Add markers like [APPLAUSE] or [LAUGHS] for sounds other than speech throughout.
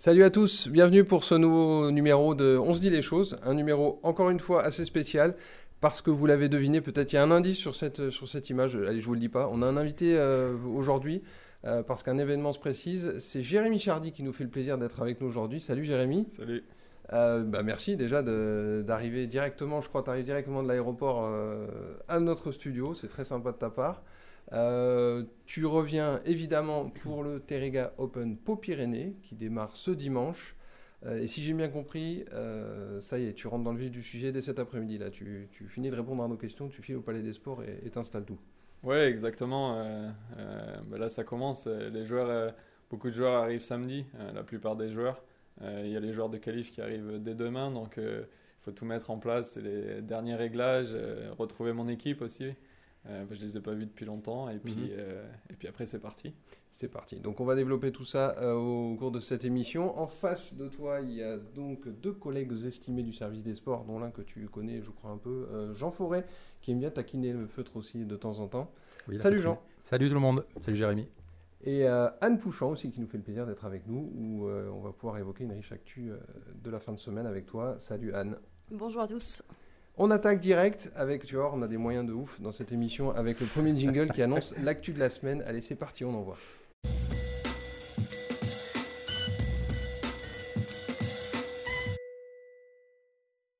Salut à tous, bienvenue pour ce nouveau numéro de On se dit les choses, un numéro encore une fois assez spécial parce que vous l'avez deviné, peut-être il y a un indice sur cette, sur cette image, allez je vous le dis pas, on a un invité euh, aujourd'hui euh, parce qu'un événement se précise, c'est Jérémy Chardy qui nous fait le plaisir d'être avec nous aujourd'hui. Salut Jérémy. Salut. Euh, bah merci déjà d'arriver directement, je crois tu arrives directement de l'aéroport à notre studio, c'est très sympa de ta part. Euh, tu reviens évidemment pour le Terrega Open Pau-Pyrénées qui démarre ce dimanche. Euh, et si j'ai bien compris, euh, ça y est, tu rentres dans le vif du sujet dès cet après-midi. Là, tu, finis de répondre à nos questions, tu files au Palais des Sports et t'installes tout. Ouais, exactement. Bah là, ça commence. Les joueurs, beaucoup de joueurs arrivent samedi. la plupart des joueurs. Il y a les joueurs de qualif qui arrivent dès demain, donc il faut tout mettre en place. Les derniers réglages. retrouver mon équipe aussi. Euh, je ne les ai pas vus depuis longtemps et puis, mhm. euh, et puis après c'est parti. C'est parti. Donc on va développer tout ça euh, au cours de cette émission. En face de toi, il y a donc deux collègues estimés du service des sports, dont l'un que tu connais, je crois un peu, Jean Forêt, qui aime bien taquiner le feutre aussi de temps en temps. Salut Jean. Salut tout le monde. Salut Jérémy. Et Anne Pouchant aussi, qui nous fait le plaisir d'être avec nous, où on va pouvoir évoquer une riche actu de la fin de semaine avec toi. Salut Anne. Bonjour à tous. On attaque direct avec, tu vois, on a des moyens de ouf dans cette émission avec le premier jingle qui annonce [LAUGHS] l'actu de la semaine. Allez, c'est parti, on envoie.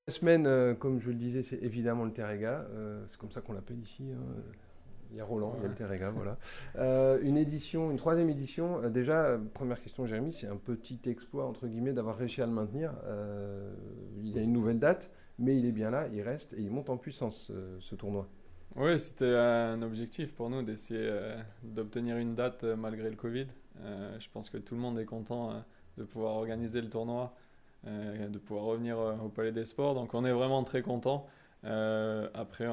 La semaine, euh, comme je le disais, c'est évidemment le Terrega. Euh, c'est comme ça qu'on l'appelle ici. Hein. Il y a Roland, il y a le Terrega, [LAUGHS] voilà. Euh, une édition, une troisième édition. déjà, première question, Jérémy, c'est un petit exploit, entre guillemets, d'avoir réussi à le maintenir. il y a une nouvelle date mais il est bien là, il reste et il monte en puissance ce, tournoi. Oui, c'était un objectif pour nous d'essayer euh, d'obtenir une date euh, malgré le Covid. Euh, je pense que tout le monde est content de pouvoir organiser le tournoi, de pouvoir revenir au Palais des Sports. Donc on est vraiment très content. après,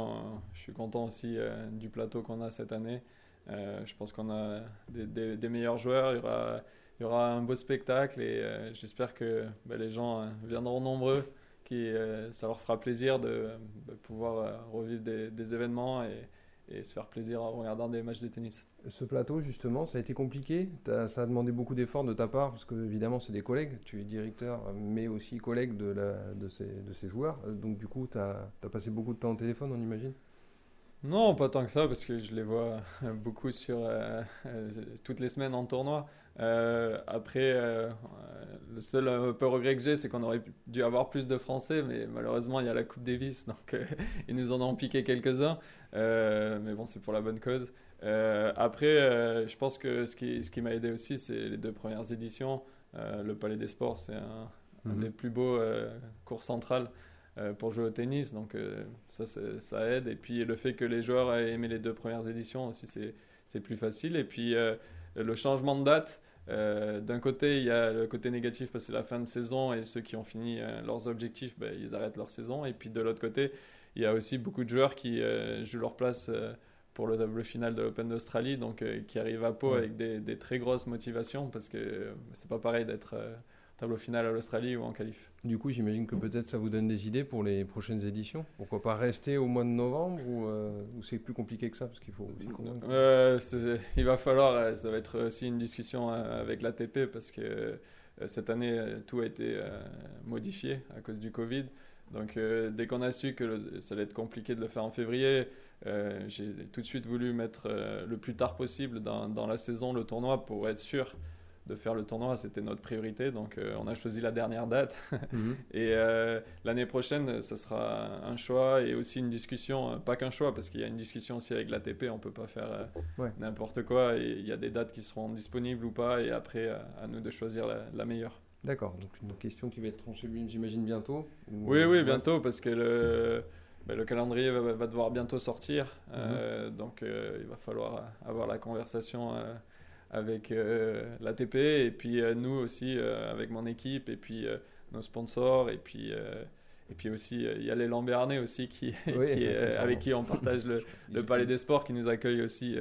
je suis content aussi du plateau qu'on a cette année. je pense qu'on a des, meilleurs joueurs. Il y, aura, un beau spectacle et j'espère que ben, les gens viendront nombreux qui, euh, ça leur fera plaisir de, pouvoir euh, revivre des, événements et, se faire plaisir en regardant des matchs de tennis. Ce plateau, justement, ça a été compliqué? Ça a demandé beaucoup d'efforts de ta part, parce que évidemment, c'est des collègues. Tu es directeur, mais aussi collègue de, ces, joueurs. Donc, du coup, tu as, passé beaucoup de temps au téléphone, on imagine? Non, pas tant que ça, parce que je les vois [LAUGHS] beaucoup sur euh, toutes les semaines en tournoi. Euh, après, euh, le seul un peu regret que j'ai, c'est qu'on aurait dû avoir plus de Français, mais malheureusement, il y a la Coupe Davis, [LAUGHS] donc ils nous en ont piqué quelques-uns. mais bon, c'est pour la bonne cause. après, je pense que ce qui, ce qui m'a aidé aussi, c'est les deux premières éditions. le Palais des Sports, c'est un, un, mhm. des plus beaux cours centrales. Euh, pour jouer au tennis. Donc euh, ça, ça aide. Et puis le fait que les joueurs aient aimé les deux premières éditions aussi, c'est plus facile. Et puis euh, le changement de date. D'un côté, il y a le côté négatif parce que c'est la fin de saison et ceux qui ont fini leurs objectifs, ben, ils arrêtent leur saison. Et puis de l'autre côté, il y a aussi beaucoup de joueurs qui jouent leur place pour le tableau final de l'Open d'Australie, donc qui arrivent à Pau avec des, des, très grosses motivations parce que c'est pas pareil d'être tableau final à l'Australie ou en qualif. Du coup, j'imagine que peut-être ça vous donne des idées pour les prochaines éditions. Pourquoi pas rester au mois de novembre ou, euh, c'est plus compliqué que ça parce qu'il faut aussi euh, Il va falloir, euh, ça va être aussi une discussion avec l'ATP parce que cette année tout a été modifié à cause du Covid. Donc dès qu'on a su que ça allait être compliqué de le faire en février, j'ai tout de suite voulu mettre le plus tard possible dans, dans, la saison le tournoi pour être sûr de faire le tournoi, c'était notre priorité. Donc, euh, on a choisi la dernière date. [LAUGHS] Mhm. et euh, l'année prochaine, ce sera un choix et aussi une discussion. Euh, pas qu'un choix, parce qu'il y a une discussion aussi avec l'ATP. On peut pas faire n'importe quoi. Et il y a des dates qui seront disponibles ou pas. Et après, à nous de choisir la, meilleure. D'accord. Donc, une question qui va être tranchée, j'imagine, bientôt Oui, oui, bientôt, parce que le. Ben, le calendrier va, devoir bientôt sortir, mhm. donc il va falloir avoir la conversation avec euh, l'ATP et puis euh, nous aussi euh, avec mon équipe et puis nos sponsors et puis et puis aussi, il y a les Lambernais aussi qui, [LAUGHS] avec qui on partage le, [LAUGHS] le, Palais des Sports qui nous accueille aussi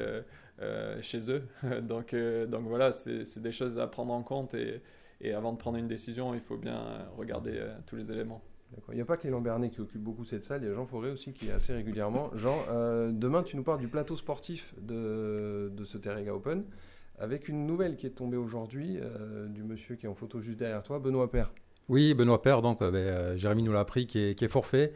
chez eux. [LAUGHS] donc, donc voilà, c'est des choses à prendre en compte et, et, avant de prendre une décision, il faut bien regarder tous les éléments. Il n'y a pas que les Lambernais qui occupent beaucoup cette salle, il y a Jean Forêt aussi qui est assez régulièrement. Jean, demain tu nous parles du plateau sportif de, de ce Terrega Open. Avec une nouvelle qui est tombée aujourd'hui du monsieur qui est en photo juste derrière toi, Benoît Père. Oui, Benoît Père, donc ben, Jérémy nous l'a appris, qui est, forfait.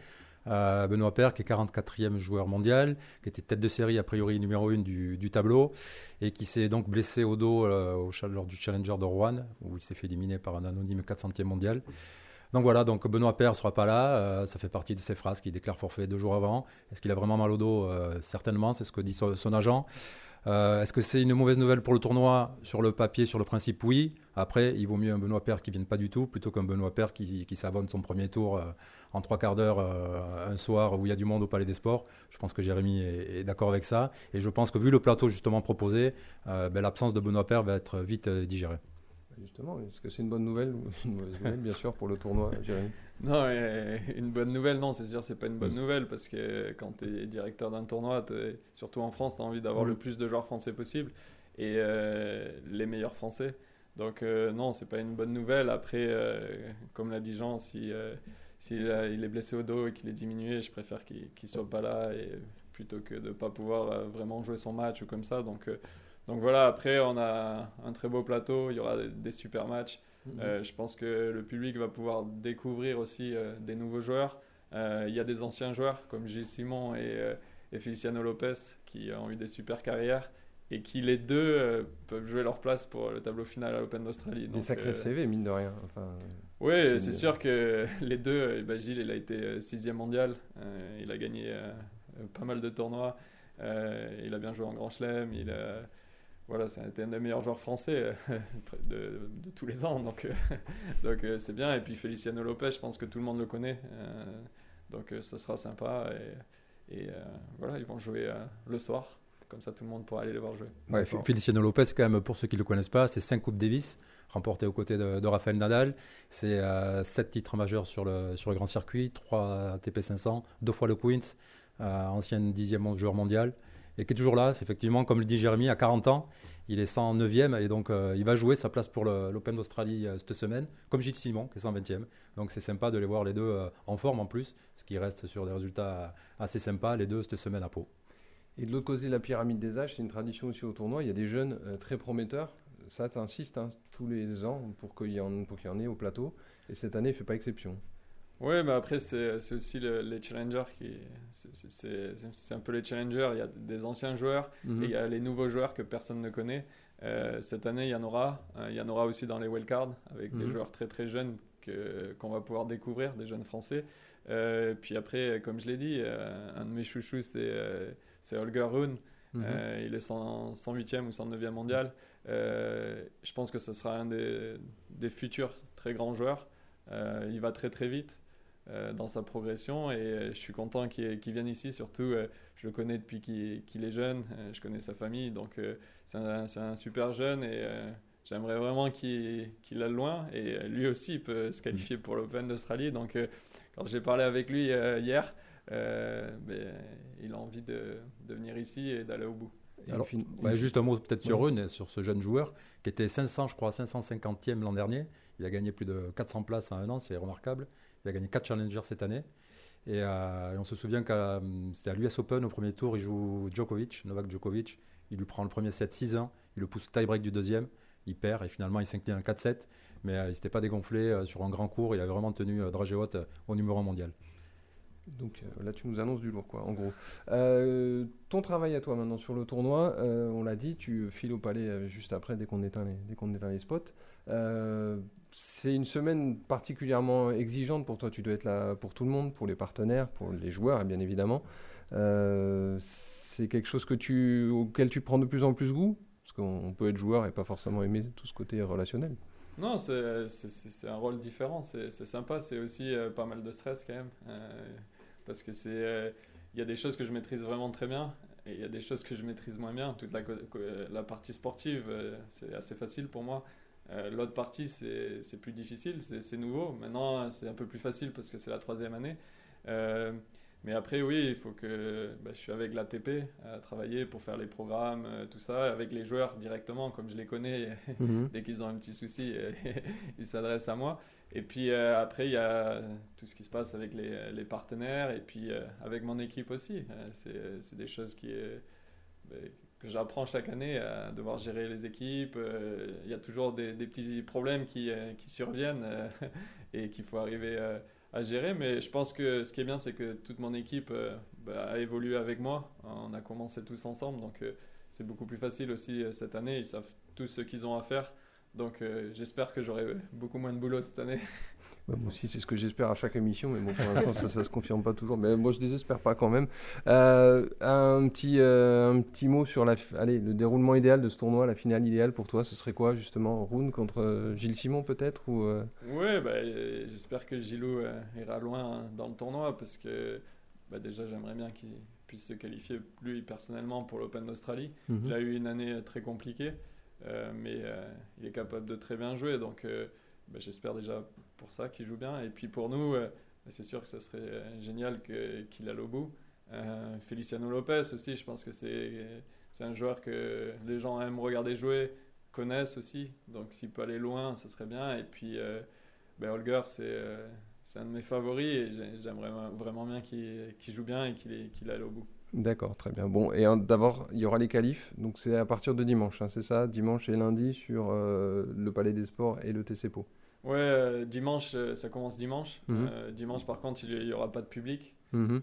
Benoît Père, qui est 44e joueur mondial, qui était tête de série a priori numéro 1 du, tableau, et qui s'est donc blessé au dos au, lors du Challenger de Rouen, où il s'est fait éliminer par un anonyme 400e mondial. Donc voilà, donc Benoît Père ne sera pas là. Euh, ça fait partie de ses phrases qu'il déclare forfait deux jours avant. Est-ce qu'il a vraiment mal au dos? Euh, Certainement, c'est ce que dit son, agent. Euh, est-ce que c'est une mauvaise nouvelle pour le tournoi Sur le papier, sur le principe, oui. Après, il vaut mieux un Benoît Père qui ne vienne pas du tout plutôt qu'un Benoît Père qui, qui son premier tour en trois quarts d'heure un soir où il y a du monde au Palais des Sports. Je pense que Jérémy est, d'accord avec ça. Et je pense que vu le plateau justement proposé, ben, l'absence de Benoît Père va être vite digérée justement, est-ce que c'est une bonne nouvelle ou une mauvaise nouvelle, bien sûr, pour le tournoi, Jérémy? Non, une bonne nouvelle, non, c'est sûr, c'est pas une bonne nouvelle parce que quand tu es directeur d'un tournoi, surtout en France, tu as envie d'avoir le plus de joueurs français possible et euh, les meilleurs français. Donc, euh, non, c'est pas une bonne nouvelle. Après, euh, comme l'a dit Jean, si, il est blessé au dos et qu'il est diminué, je préfère qu'il ne soit pas là et, plutôt que de ne pas pouvoir vraiment jouer son match ou comme ça. Donc, donc voilà, après, on a un très beau plateau, il y aura des, super matchs. Mhm. Euh, je pense que le public va pouvoir découvrir aussi euh, des nouveaux joueurs. Euh, il y a des anciens joueurs comme Gilles Simon et, Feliciano Lopez qui ont eu des super carrières et qui les deux peuvent jouer leur place pour le tableau final à l'Open d'Australie. Des sacrés CV, mine de rien. Enfin, oui, c'est sûr que [LAUGHS] les deux, bah, Gilles, il a été sixième mondial, il a gagné pas mal de tournois, il a bien joué en Grand Chelem, il a voilà, c'était un des meilleurs joueurs français euh, [LAUGHS] de, tous les ans. Donc, euh, [LAUGHS] donc euh, c'est bien. Et puis Feliciano Lopez, je pense que tout le monde le connaît. donc ça sera sympa. Et, voilà, ils vont jouer le soir. Comme ça, tout le monde pourra aller les voir jouer. Ouais, Feliciano Lopez, quand même, pour ceux qui ne le connaissent pas, c'est 5 Coupes Davis remportées aux côtés de, de Rafael Nadal. C'est 7 titres majeurs sur le, sur le grand circuit, 3 ATP 500, 2 fois le Queens, ancien dixième joueur mondial et qui est toujours là. Effectivement, comme le dit Jérémy, à 40 ans, il est 109e et donc euh, il va jouer sa place pour l'Open d'Australie euh, cette semaine, comme Gilles Simon qui est 120e. Donc c'est sympa de les voir les deux euh, en forme en plus, ce qui reste sur des résultats assez sympas, les deux cette semaine à Pau. Et de l'autre côté de la pyramide des âges, c'est une tradition aussi au tournoi, il y a des jeunes très prometteurs. Ça, tu insistes hein, tous les ans pour qu'il y, y en ait au plateau. Et cette année, il ne fait pas exception. Oui, mais après, c'est aussi les challengers qui. C'est un peu les challengers. Il y a des anciens joueurs mhm. et il y a les nouveaux joueurs que personne ne connaît. Euh, cette année, il y en aura. Euh, il y en aura aussi dans les wildcards avec des mhm. joueurs très très jeunes qu'on va pouvoir découvrir, des jeunes français. Euh, puis après, comme je l'ai dit, un de mes chouchous, c'est Holger Rune. Mhm. il est 108e ou 109e mondial. je pense que ce sera un des, des futurs très grands joueurs. il va très très vite. Euh, dans sa progression et euh, je suis content qu'il vienne ici. Surtout, euh, je le connais depuis qu'il est jeune, je connais sa famille, donc c'est un, super jeune et j'aimerais vraiment qu'il aille loin. Et lui aussi, il peut se qualifier pour l'Open d'Australie. Donc, quand j'ai parlé avec lui hier, ben, il a envie de, de venir ici et d'aller au bout. Alors, juste un mot peut-être sur Rune, sur ce jeune joueur qui était 500, je crois, 550e l'an dernier. Il a gagné plus de 400 places en un an, c'est remarquable. Il a gagné 4 challengers cette année. Euh, et, on se souvient que c'était à l'US Open au premier tour, il joue Djokovic, Novak Djokovic. Il lui prend le premier set 6-1, il le pousse tie-break du deuxième, il perd et finalement il s'incline en 4-7. Mais euh, il s'était pas dégonflé euh, sur un grand cours, il avait vraiment tenu dragé haute au numéro 1 mondial. Donc là, tu nous annonces du lourd, quoi, en gros. ton travail à toi maintenant sur le tournoi, on l'a dit, tu files au palais juste après, dès qu'on éteint, éteint les spots c'est une semaine particulièrement exigeante pour toi. Tu dois être là pour tout le monde, pour les partenaires, pour les joueurs, bien évidemment. Euh, c'est quelque chose auquel tu prends de plus en plus goût? Parce qu'on peut être joueur et pas forcément aimer tout ce côté relationnel. Non, c'est un rôle différent. C'est sympa. C'est aussi euh, pas mal de stress quand même. Euh, parce que c'est. Y a des choses que je maîtrise vraiment très bien et il y a des choses que je maîtrise moins bien. Toute la partie sportive, c'est assez facile pour moi. Euh, l'autre partie, c'est plus difficile, c'est nouveau. Maintenant, c'est un peu plus facile parce que c'est la troisième année. Euh, mais après, oui, il faut que bah, je suis avec l'ATP à travailler pour faire les programmes, euh, tout ça, avec les joueurs directement, comme je les connais. [LAUGHS] Mhm. Dès qu'ils ont un petit souci, [LAUGHS] ils s'adressent à moi. Et puis après, il y a tout ce qui se passe avec les, les partenaires et puis avec mon équipe aussi. c'est des choses qui, bah, que j'apprends chaque année à devoir gérer les équipes. Il y a toujours des, petits problèmes qui, qui surviennent [LAUGHS] et qu'il faut arriver à gérer. Mais je pense que ce qui est bien, c'est que toute mon équipe bah, a évolué avec moi. On a commencé tous ensemble, donc c'est beaucoup plus facile aussi cette année. Ils savent tous ce qu'ils ont à faire. Donc j'espère que j'aurai beaucoup moins de boulot cette année. [LAUGHS] moi aussi, c'est ce que j'espère à chaque émission, mais bon, pour l'instant, ça ne se confirme pas toujours. Mais moi, je ne désespère pas quand même. Euh, un, petit, euh, un petit mot sur la, allez, le déroulement idéal de ce tournoi, la finale idéale pour toi, ce serait quoi, justement Rune contre euh, Gilles Simon, peut-être ou Oui, bah, j'espère que Gilou ira loin dans le tournoi, parce que bah, déjà, j'aimerais bien qu'il puisse se qualifier, lui, personnellement, pour l'Open d'Australie. Mhm. Il a eu une année très compliquée, mais il est capable de très bien jouer, donc bah, j'espère déjà pour ça qu'il joue bien. Et puis pour nous, euh, c'est sûr que ça serait euh, génial qu'il aille au bout. Euh, Feliciano Lopez aussi, je pense que c'est un joueur que les gens aiment regarder jouer, connaissent aussi. Donc s'il peut aller loin, ça serait bien. Et puis bah, Holger, c'est un de mes favoris et j'aimerais vraiment bien qu'il joue bien et qu'il aille au bout. D'accord, très bien. Bon, et d'abord, il y aura les qualifs, donc c'est à partir de dimanche, hein, c'est ça? Dimanche et lundi sur le Palais des Sports et le TC Po. Ouais, euh, dimanche, euh, ça commence dimanche. Mhm. Euh, dimanche, par contre, il n'y aura pas de public mhm.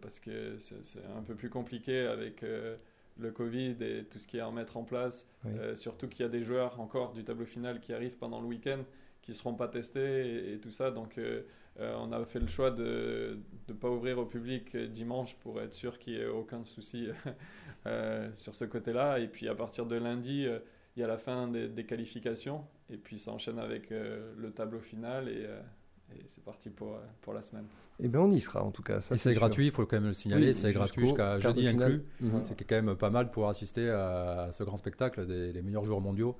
parce que c'est un peu plus compliqué avec le Covid et tout ce qui est à mettre en place. surtout qu'il y a des joueurs encore du tableau final qui arrivent pendant le week-end qui ne seront pas testés et, tout ça. Donc, on a fait le choix de ne pas ouvrir au public dimanche pour être sûr qu'il n'y ait aucun souci [LAUGHS] sur ce côté-là. Et puis, à partir de lundi, il y a la fin des, qualifications et puis ça enchaîne avec euh, le tableau final et, euh, et c'est parti pour, euh, pour la semaine. Et eh bien on y sera en tout cas. Ça, et c'est gratuit, il faut quand même le signaler, c'est gratuit jusqu'à jeudi inclus. Mhm. C'est quand même pas mal pour assister à ce grand spectacle des, meilleurs joueurs mondiaux,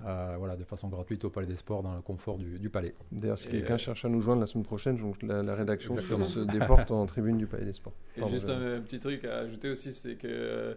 voilà, de façon gratuite au Palais des Sports dans le confort du, du Palais. D'ailleurs, si quelqu'un cherche à nous joindre la semaine prochaine, donc la, rédaction se déporte en tribune du Palais des Sports. Et juste un, petit truc à ajouter aussi, c'est que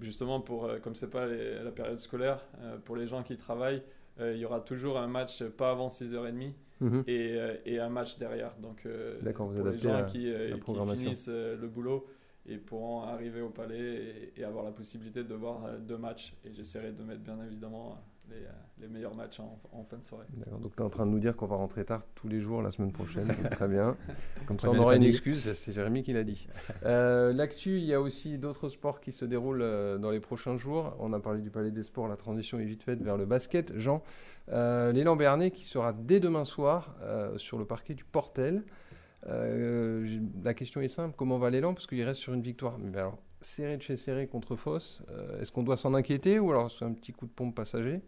justement, pour, comme c'est pas la période scolaire, pour les gens qui travaillent, euh, il y aura toujours un match pas avant 6h30 mhm. et, et, un match derrière. Donc, pour les gens qui, qui, finissent le boulot et pourront arriver au palais et, et, avoir la possibilité de voir deux matchs. Et j'essaierai de mettre bien évidemment les, euh, les, meilleurs matchs en, fin de soirée. D'accord, donc tu es en train de nous dire qu'on va rentrer tard tous les jours la semaine prochaine. [LAUGHS] Très bien. Comme ça, on aura une excuse. C'est Jérémy qui l'a dit. Euh, l'actu, il y a aussi d'autres sports qui se déroulent euh, dans les prochains jours. On a parlé du Palais des Sports. La transition est vite faite vers le basket. Jean, l'élan Bernet qui sera dès demain soir sur le parquet du Portel. la question est simple, comment va l'élan? Parce qu'il reste sur une victoire. Mais alors, serré de chez serré contre Foss, est-ce qu'on doit s'en inquiéter ou alors c'est un petit coup de pompe passager?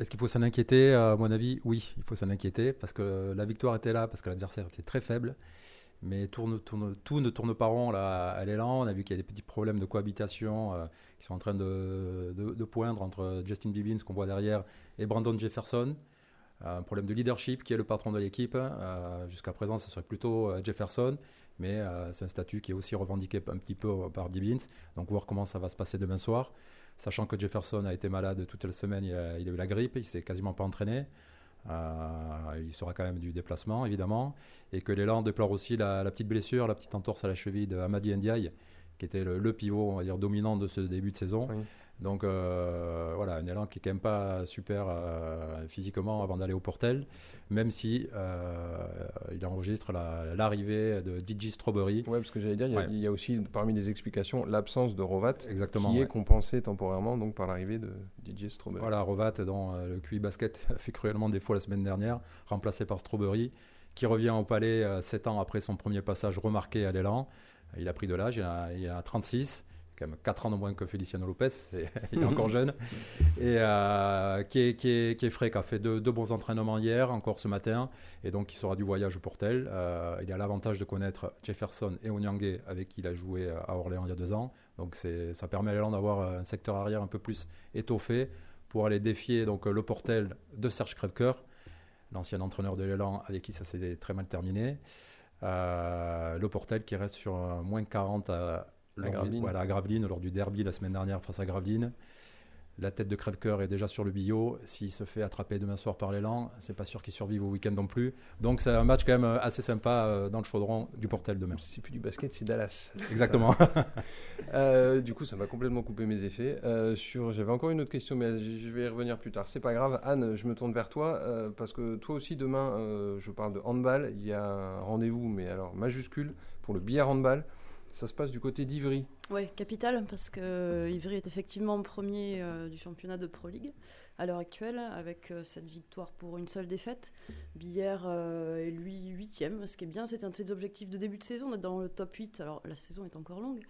Est-ce qu'il faut s'en inquiéter? À mon avis, oui, il faut s'en inquiéter parce que la victoire était là, parce que l'adversaire était très faible. Mais tout ne tourne pas rond à l'élan. On a vu qu'il y a des petits problèmes de cohabitation euh, qui sont en train de, poindre entre Justin Bibbins, qu'on voit derrière, et Brandon Jefferson. Euh, un problème de leadership qui est le patron de l'équipe. Euh, jusqu'à présent, ce serait plutôt Jefferson, mais c'est un statut qui est aussi revendiqué un petit peu par Bibbins. Donc, voir comment ça va se passer demain soir sachant que Jefferson a été malade toute la semaine, il a, eu la grippe, il s'est quasiment pas entraîné. Euh, il sera quand même du déplacement, évidemment. Et que l'élan déplore aussi la, petite blessure, la petite entorse à la cheville de Hamadi Ndiaye, qui était le, pivot, on va dire, dominant de ce début de saison. Donc euh, voilà, un élan qui est quand même pas super euh, physiquement avant d'aller au Portel, même si euh, il enregistre l'arrivée de DJ Strawberry. Oui, parce que j'allais dire, il y, a aussi parmi les explications l'absence de Rovat, Exactement, qui est compensée temporairement donc par l'arrivée de DJ Strawberry. Voilà, Rovat dont le QI basket [LAUGHS] a fait cruellement défaut la semaine dernière, remplacé par Strawberry, qui revient au Palais 7 ans après son premier passage remarqué à l'élan. Il a pris de l'âge, il, il a 36 quand même 4 ans de moins que Feliciano Lopez, [LAUGHS] il est encore [LAUGHS] jeune, et euh, qui, est, qui, est, qui, est, frais, qui a fait deux, bons entraînements hier, encore ce matin, et donc il sera du voyage pour tel. Euh, il a l'avantage de connaître Jefferson et Onyangue, avec qui il a joué à Orléans il y a deux ans, donc ça permet à l'élan d'avoir un secteur arrière un peu plus étoffé pour aller défier donc, le Portel de Serge Crèvecoeur, l'ancien entraîneur de l'élan avec qui ça s'est très mal terminé. Euh, le Portel qui reste sur moins 40 à à Gravelines. Voilà, à Gravelines, lors du derby la semaine dernière face à Gravelines. la tête de crève-cœur est déjà sur le billot. S'il se fait attraper demain soir par l'élan, c'est pas sûr qu'il survive au week-end non plus. Donc c'est un match quand même euh, assez sympa euh, dans le chaudron du Portel demain. C'est plus du basket, c'est Dallas. Exactement. [LAUGHS] euh, du coup, ça m'a complètement coupé mes effets. Euh, sur, j'avais encore une autre question, mais je vais y revenir plus tard. C'est pas grave. Anne, je me tourne vers toi euh, parce que toi aussi demain, je parle de handball. Il y a un rendez-vous, mais alors majuscule pour le billard handball. Ça se passe du côté d'Ivry. Oui, capital, parce que Ivry est effectivement premier euh, du championnat de Pro League à l'heure actuelle, avec euh, cette victoire pour une seule défaite. Billard euh, est lui huitième, ce qui est bien, c'est un de ses objectifs de début de saison, d'être dans le top 8. Alors la saison est encore longue,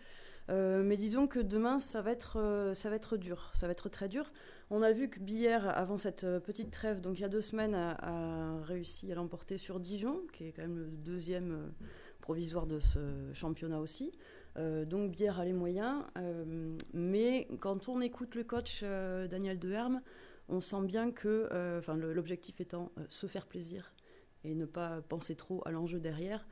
euh, mais disons que demain, ça va, être, euh, ça va être dur, ça va être très dur. On a vu que Billard, avant cette euh, petite trêve, donc il y a deux semaines, a, réussi à l'emporter sur Dijon, qui est quand même le deuxième euh, provisoire de ce championnat aussi. Euh, donc Bière a les moyens, euh, mais quand on écoute le coach euh, Daniel Deherme, on sent bien que, l'objectif étant se faire plaisir et ne pas penser trop à l'enjeu derrière,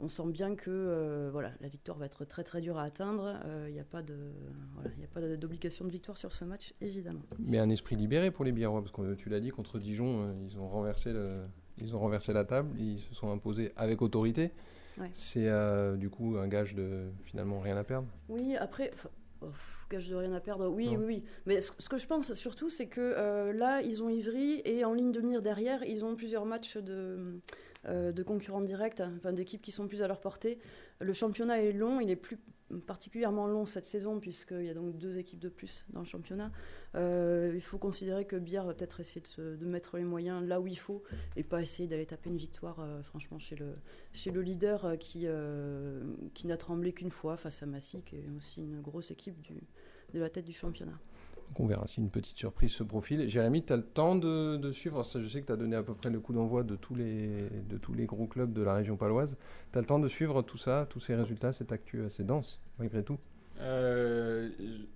on sent bien que voilà, la victoire va être très très dure à atteindre. Il n'y a pas de, voilà, de- d'obligation de victoire sur ce match, évidemment. Mais un esprit libéré pour les Biarrois, parce que tu l'as dit, contre Dijon, ils ont renversé ils ont renversé la table, ils se sont imposés avec autorité. Ouais. C'est euh, du coup un gage de finalement rien à perdre. Oui, après, oh, gage de rien à perdre. Oui, Non. oui, oui. Mais ce, ce que je pense surtout, c'est que euh, là, ils ont Ivry et en ligne de mire derrière, ils ont plusieurs matchs de, de concurrents directs, enfin d'équipes qui sont plus à leur portée. Le championnat est long, il est plus particulièrement long cette saison puisqu'il y a donc deux équipes de plus dans le championnat. Euh, il faut considérer que Biard va peut-être essayer de, mettre les moyens là où il faut et pas essayer d'aller taper une victoire, euh, franchement, chez le, leader euh, qui, euh, qui n'a tremblé qu'une fois face à Massy, qui est aussi une grosse équipe de la tête du championnat. Donc on verra si une petite surprise se profile. Jérémy, tu as le temps de, de suivre, ça, je sais que tu as donné à peu près le coup d'envoi de, tous les- de tous les gros clubs de la région paloise. Tu as le temps de suivre tout ça, tous ces résultats, cette actu assez dense, malgré tout? Euh,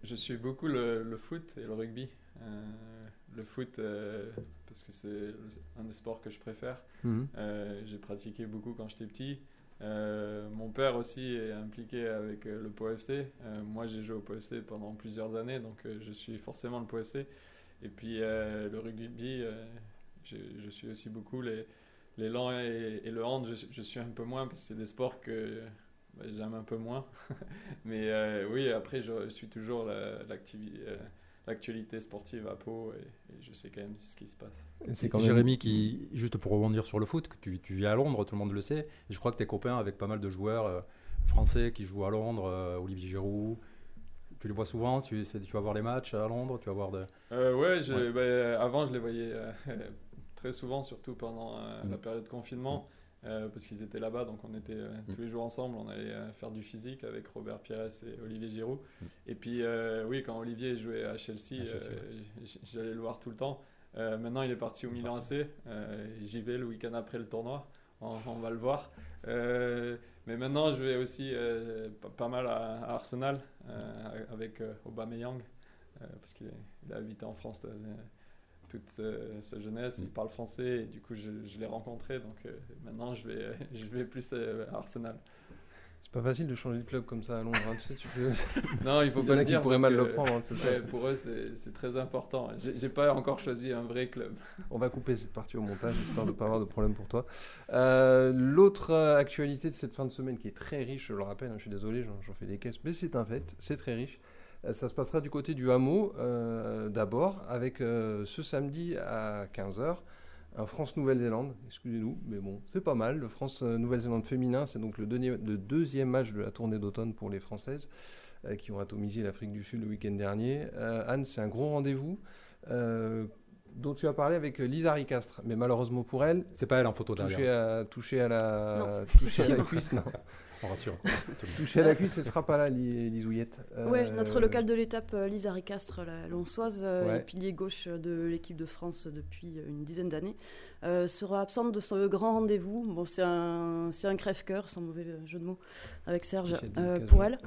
je, suis beaucoup le, le foot et le rugby. Euh, le foot, euh, parce que c'est un des sports que je préfère. Mhm. J'ai pratiqué beaucoup quand j'étais petit. Euh, mon père aussi est impliqué avec euh, le POFC. Euh, moi, j'ai joué au POFC pendant plusieurs années, donc je suis forcément le POFC. Et puis le rugby, je, suis aussi beaucoup les, l'élan et, et le hand. Je, suis un peu moins parce que c'est des sports que bah, j'aime un peu moins. [LAUGHS] Mais oui, après, je suis toujours la- l'activi- euh, l'actualité sportive à Pau et, et je sais quand même ce qui se passe. C'est quand même- Jérémy qui, juste pour rebondir sur le foot, que tu, tu vis à Londres, tout le monde le sait. Et je crois que tu es copain avec pas mal de joueurs euh, français qui jouent à Londres, euh, Olivier Giroud. Tu les vois souvent, tu, tu vas voir les matchs à Londres, tu vas voir de... Euh, ouais, je- Ouais. bah, avant je les voyais euh, [LAUGHS] très souvent, surtout pendant euh, Mm. la période de confinement, euh, parce qu'ils étaient là-bas, donc on était euh, Mm. tous les jours ensemble, on allait euh, faire du physique avec Robert Pires et Olivier Giroud. Mm. Et puis oui, quand Olivier jouait à Chelsea, j'allais le voir tout le temps. Maintenant il est parti au est Milan. AC, j'y vais le week-end après le tournoi, on, on va le voir. Mais maintenant je vais aussi pas, pas mal à, à Arsenal avec euh, Aubameyang parce qu'il a habité en France toute sa jeunesse, il Mm. parle français et du coup je, je l'ai rencontré donc euh, maintenant je vais, [LAUGHS] je vais plus euh, à Arsenal. C'est pas facile de changer de club comme ça à Londres. hein, tu sais, tu peux... [LAUGHS] Non, il faut Il y pas a le dire pourraient mal que, le prendre. hein, ouais, pour eux c'est très important. J'ai pas encore choisi un vrai club. On va couper cette partie au montage, histoire de ne pas avoir de problème pour toi. Euh, L'autre actualité de cette fin de semaine, qui est très riche, je le rappelle, hein, je suis désolé, j'en j'en fais des caisses, mais c'est un fait, c'est très riche. Euh, ça se passera du côté du hameau, euh, d'abord, avec euh, ce samedi à 15h, un France-Nouvelle-Zélande. Excusez-nous, mais bon, c'est pas mal. Le France-Nouvelle-Zélande féminin, c'est donc le, deuxième- le deuxième match de la tournée d'automne pour les Françaises, euh, qui ont atomisé l'Afrique du Sud le week-end dernier. Euh, Anne, c'est un gros rendez-vous. euh, dont tu as parlé avec Lisa Ricastre, mais malheureusement pour elle, C'est pas elle en photo derrière, à, à la, Non. toucher à la [LAUGHS] cuisse, non. On rassure. [LAUGHS] toucher à la cuisse, elle sera pas là, Li- Lisouillette. Euh, Ouais, notre local de l'étape, euh, Lisa Ricastre, la lonçoise, euh, Ouais. et pilier gauche de l'équipe de France depuis euh, une dizaine d'années, euh, sera absente de ce grand rendez-vous. Bon, c'est un, c'est un crève-cœur, sans mauvais jeu de mots, avec Serge, euh, pour elle.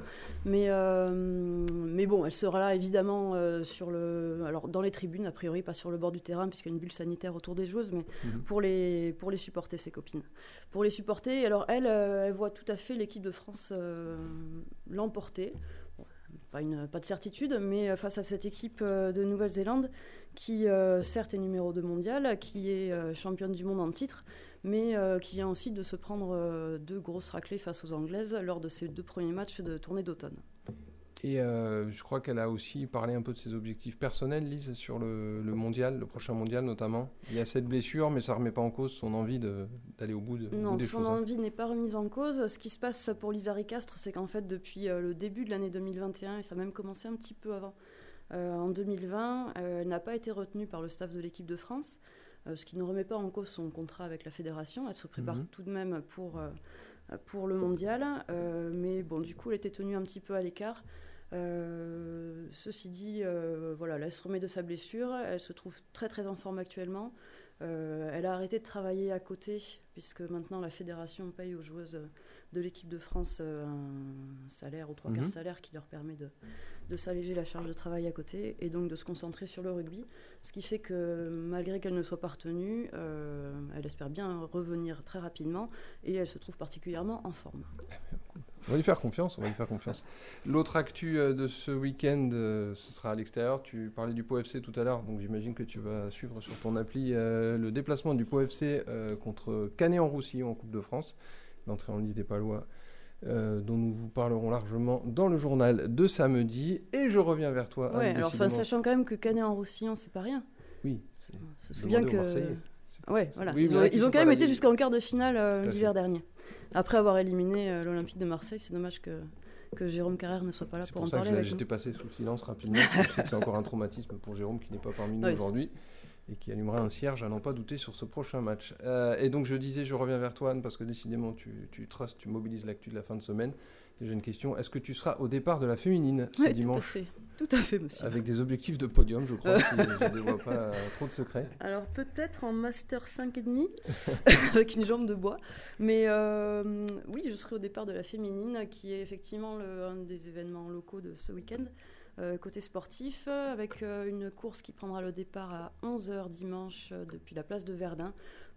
Mais, euh, mais bon, elle sera là évidemment euh, sur le, alors dans les tribunes, a priori, pas sur le bord du terrain, puisqu'il y a une bulle sanitaire autour des joueuses, mais Mhm. pour les, pour les supporter, ses copines. Pour les supporter, alors elle, euh, elle voit tout à fait l'équipe de France euh, l'emporter. Pas, pas de certitude, mais face à cette équipe de Nouvelle-Zélande qui, certes, est numéro 2 mondial, qui est championne du monde en titre, mais qui vient aussi de se prendre deux grosses raclées face aux Anglaises lors de ses deux premiers matchs de tournée d'automne. Et euh, je crois qu'elle a aussi parlé un peu de ses objectifs personnels, Lise, sur le, mondial, le prochain mondial notamment. Il y a cette blessure, mais ça ne remet pas en cause son envie d'aller au bout, de, non, des choses. Non, son envie n'est pas remise en cause. Ce qui se passe pour Lisa Ricastre, c'est qu'en fait, depuis euh, le début de l'année 2021, et ça a même commencé un petit peu avant, euh, en 2020, elle n'a pas été retenue par le staff de l'équipe de France, ce qui ne remet pas en cause son contrat avec la fédération. Elle se prépare mhm. tout de même pour, pour le mondial, mais bon, du coup, elle était tenue un petit peu à l'écart. Euh, ceci dit, euh, voilà, elle se remet de sa blessure, elle se trouve très très en forme actuellement. Euh, elle a arrêté de travailler à côté, puisque maintenant la fédération paye aux joueuses de l'équipe de France un salaire ou trois quarts mhm. salaire qui leur permet de, de s'alléger la charge de travail à côté et donc de se concentrer sur le rugby. Ce qui fait que malgré qu'elle ne soit pas retenue, elle espère bien revenir très rapidement et elle se trouve particulièrement en forme. On va lui faire confiance, on va lui faire confiance. L'autre actu euh, de ce week-end, euh, ce sera à l'extérieur. Tu parlais du POFC FC tout à l'heure, donc j'imagine que tu vas suivre sur ton appli euh, le déplacement du POFC FC contre Canet-en-Roussillon en Coupe de France, l'entrée en liste des Palois. dont nous vous parlerons largement dans le journal de samedi. Et je reviens vers toi. Ouais, alors sachant quand même que Canet-en-Roussillon, c'est pas rien. Oui, c'est bien que. Ouais, voilà. ils, ont, quand même été jusqu'en quart de finale l'hiver dernier. Après avoir éliminé euh, l'Olympique de Marseille, c'est dommage que, que Jérôme Carrère ne soit pas là pour, en parler. J'étais passé sous silence rapidement. je sais que c'est encore un traumatisme pour Jérôme qui n'est pas parmi nous [LAUGHS] aujourd'hui et qui allumera un cierge à n'en pas douter sur ce prochain match. Euh, et donc je disais, je reviens vers toi Anne, parce que décidément tu, tu trustes, tu mobilises l'actu de la fin de semaine. J'ai une question. Est-ce que tu seras au départ de la féminine ce dimanche Tout à fait. Tout à fait, monsieur. Avec des objectifs de podium, je crois. je ne dévoile pas euh, trop de secrets. [LAUGHS] Alors peut-être en master 5,5 [LAUGHS] avec une jambe de bois. Mais euh, oui, je serai au départ de la féminine, qui est effectivement le, un des événements locaux de ce week-end. Euh, côté sportif, avec une course qui prendra le départ à 11h dimanche depuis la place de Verdun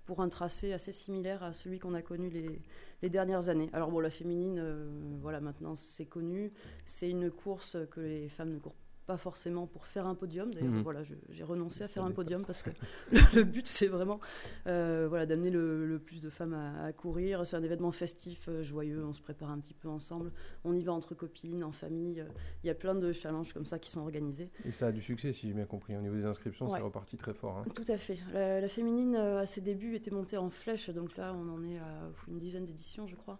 pour un tracé assez similaire à celui qu'on a connu les, dernières années. Alors bon, la féminine, euh, voilà, maintenant c'est connu. C'est une course que les femmes ne courent pas forcément pour faire un podium. D'ailleurs, mhm. voilà, j'ai renoncé à faire un podium parce que [LAUGHS] le, but, c'est vraiment euh, voilà, d'amener le, plus de femmes à, courir. C'est un événement festif, euh, joyeux. On se prépare un petit peu ensemble. On y va entre copines, en famille. Il y a plein de challenges comme ça qui sont organisés. Et ça a du succès, si j'ai bien compris. Au niveau des inscriptions, c'est reparti très fort. Hein. Tout à fait. La, la féminine, à ses débuts, était montée en flèche. Donc là, on en est à une dizaine d'éditions, je crois.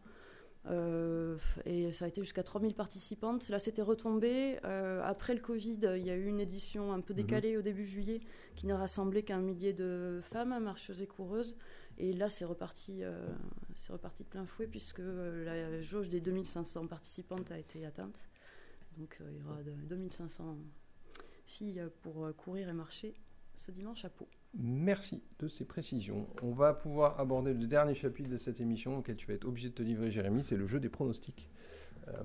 Euh, et ça a été jusqu'à 3000 participantes. Là, c'était retombé. Euh, après le Covid, il y a eu une édition un peu mhm. décalée au début juillet qui n'a rassemblé qu'un millier de femmes marcheuses et coureuses. Et là, c'est reparti, euh, c'est reparti de plein fouet puisque la jauge des 2500 participantes a été atteinte. Donc, il y aura 2500 filles pour courir et marcher ce dimanche à Pau. Merci de ces précisions. On va pouvoir aborder le dernier chapitre de cette émission auquel tu vas être obligé de te livrer, Jérémy, c'est le jeu des pronostics. Euh,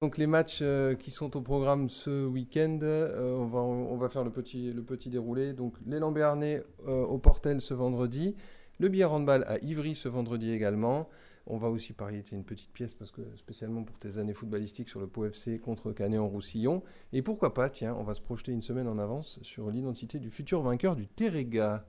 donc les matchs euh, qui sont au programme ce week-end, euh, on, va, faire le petit, déroulé. Donc l'élan Béarnais au Portel ce vendredi, le billard handball à Ivry ce vendredi également, on va aussi parler une petite pièce parce que spécialement pour tes années footballistiques sur le Pau FC contre Canet en Roussillon. Et pourquoi pas, tiens, on va se projeter une semaine en avance sur l'identité du futur vainqueur du Terrega.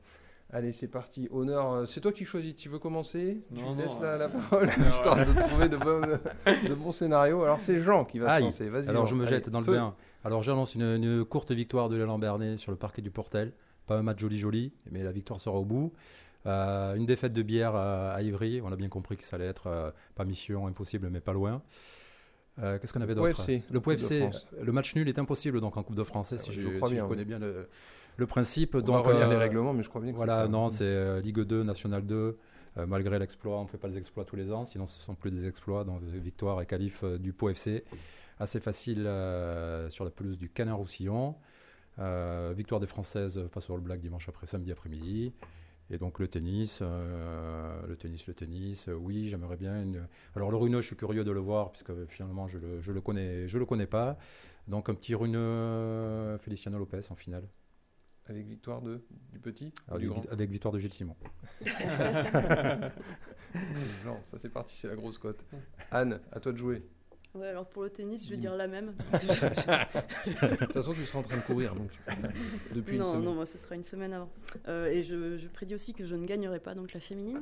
Allez, c'est parti. Honneur, euh, c'est toi qui choisis. Tu veux commencer? Non, Tu laisses la, euh, parole, [LAUGHS] histoire de trouver de, bons scénarios. Alors, c'est Jean qui va se lancer. Vas-y. Alors, je me jette dans le bain. Alors, j'annonce une, une courte victoire de l'élan Bernet sur le parquet du Portel. Pas un match joli-joli, mais la victoire sera au bout. Euh, une défaite de bière à, Ivry, on a bien compris que ça allait être euh, pas mission impossible, mais pas loin. Euh, qu'est-ce qu'on avait d'autre Le POFC, le match nul est impossible donc en Coupe de France, si, je, je, connais bien le, principe. On donc, va relire les règlements, mais je crois bien que voilà, ça. non, c'est Ligue 2, National 2. malgré l'exploit, on ne fait pas les exploits tous les ans, sinon ce ne sont plus des exploits. Donc victoire et qualif du POFC, assez facile sur la pelouse du Canin-Roussillon. victoire des Françaises face au All Black dimanche après, samedi après-midi. Et donc le tennis, euh, le tennis, le tennis, euh, oui, j'aimerais bien. Une... Alors le runeux, je suis curieux de le voir, puisque finalement je le, je le connais, je le connais pas. Donc un petit runeux Feliciano Lopez en finale. Avec victoire de, du petit avec, du grand avec victoire de Gilles Simon. [LAUGHS] [LAUGHS] Non, ça c'est parti, c'est la grosse cote. Anne, à toi de jouer. Ouais, alors pour le tennis, je vais dire la même. [LAUGHS] De toute façon, tu seras en train de courir donc [LAUGHS] depuis une non, semaine. non, moi ce sera une semaine avant. Euh, et je, je prédis aussi que je ne gagnerai pas donc la féminine.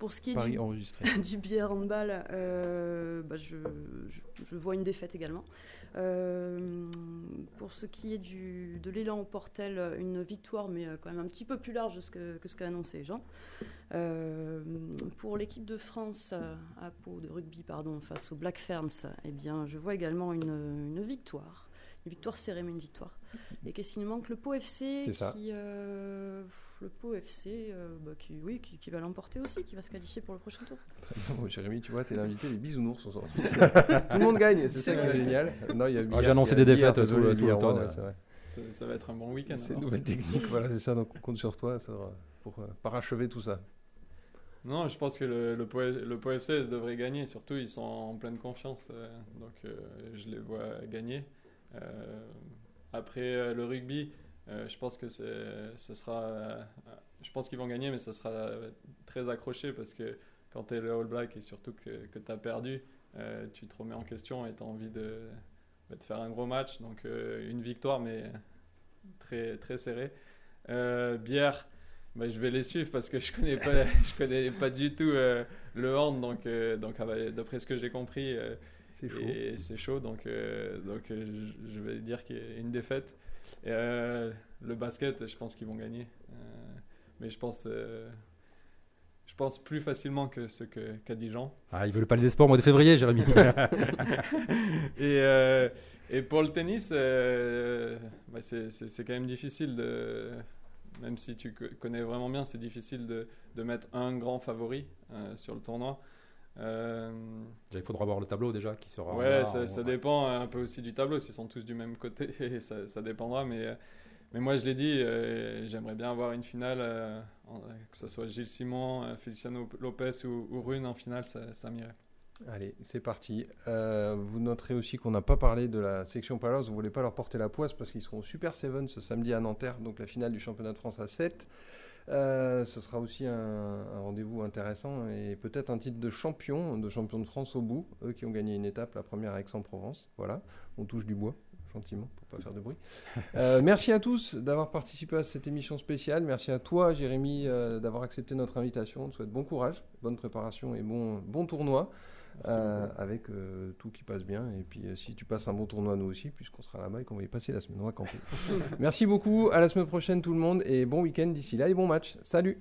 Pour ce qui est Paris du, [LAUGHS] du billard handball, euh, bah, je, je- je vois une défaite également. Euh, pour ce qui est du, de l'élan au Portel, une victoire, mais euh, quand même un petit peu plus large que, que, ce qu'a annoncé Jean. Euh, pour l'équipe de France à Pau de rugby pardon, face aux Black Ferns, eh bien, je vois également une, une victoire. Une victoire serrée, mais une victoire. Et qu'est-ce qu'il nous manque? Le Pau FC, C'est ça. qui, euh, le Pau FC, euh, bah, qui, oui, qui, qui va l'emporter aussi, qui va se qualifier pour le prochain tour. [LAUGHS] Très bien. Oh, Jérémy, tu vois, t'es l'invité, les bisounours sont sortis. [LAUGHS] tout le monde gagne, c'est ça qui est génial. Non, Ah, j'ai annoncé des défaites tout le- vrai. Ça, ça va être un bon week-end. C'est une alors. nouvelle technique, voilà, c'est ça, donc on compte sur toi ça, pour euh, parachever tout ça. Non, je pense que le, le, PO le PO FC devrait gagner. Surtout, ils sont en pleine confiance. euh, donc, euh, je les vois gagner. Euh, après euh, le rugby, euh, je pense que ce sera. je pense qu'ils vont gagner, mais ça sera très accroché parce que quand tu es le All Black et surtout que, que tu as perdu, tu te remets en question et tu as envie de, bah, de faire un gros match. Donc, une victoire, mais très, très serrée. Bière. Bah, je vais les suivre parce que je connais [LAUGHS] connais pas du tout le hand, donc, donc ah bah, d'après ce que j'ai compris, C'est chaud. et c'est chaud, donc, euh, donc euh, je, vais dire qu'il y a une défaite. Et, euh, le basket, je pense qu'ils vont gagner, Euh, mais je pense, je pense plus facilement que ce que- qu'a dit Jean. Ah, ils veulent pas des sports au mois de février, Jérémy. [LAUGHS] et, et pour le tennis, bah, c'est c'est- c'est quand même difficile de. Même si tu co- connais vraiment bien, c'est difficile de, de mettre un grand favori euh, sur le tournoi. Euh, Il faudra voir le tableau déjà qui sera. ouais, là, ça, dépend un peu aussi du tableau, s'ils sont tous du même côté, [LAUGHS] ça, ça dépendra. Mais, euh, mais moi, je l'ai dit, euh, j'aimerais bien avoir une finale, euh, que ce soit Gilles Simon, Feliciano Lopez ou, ou Rune en finale, ça, ça m'irait. Allez, c'est parti. Euh, vous noterez aussi qu'on n'a pas parlé de la section Palace. Vous ne voulez pas leur porter la poisse parce qu'ils seront au Super Seven ce samedi à Nanterre, donc la finale du championnat de France à 7. Euh, ce sera aussi un, un rendez-vous intéressant et peut-être un titre de champion, de champion de France au bout. Eux qui ont gagné une étape, la première à Aix-en-Provence. Voilà, on touche du bois gentiment pour pas faire de bruit. [LAUGHS] Euh, merci à tous d'avoir participé à cette émission spéciale. Merci à toi, Jérémy, euh, d'avoir accepté notre invitation. On te souhaite bon courage, bonne préparation et bon, bon tournoi. Euh, avec euh, tout qui passe bien. Et puis euh, si tu passes un bon tournoi, nous aussi, puisqu'on sera là-bas et qu'on va y passer la semaine, on va camper. [LAUGHS] Merci beaucoup, à la semaine prochaine tout le monde, et bon week-end d'ici là, et bon match. Salut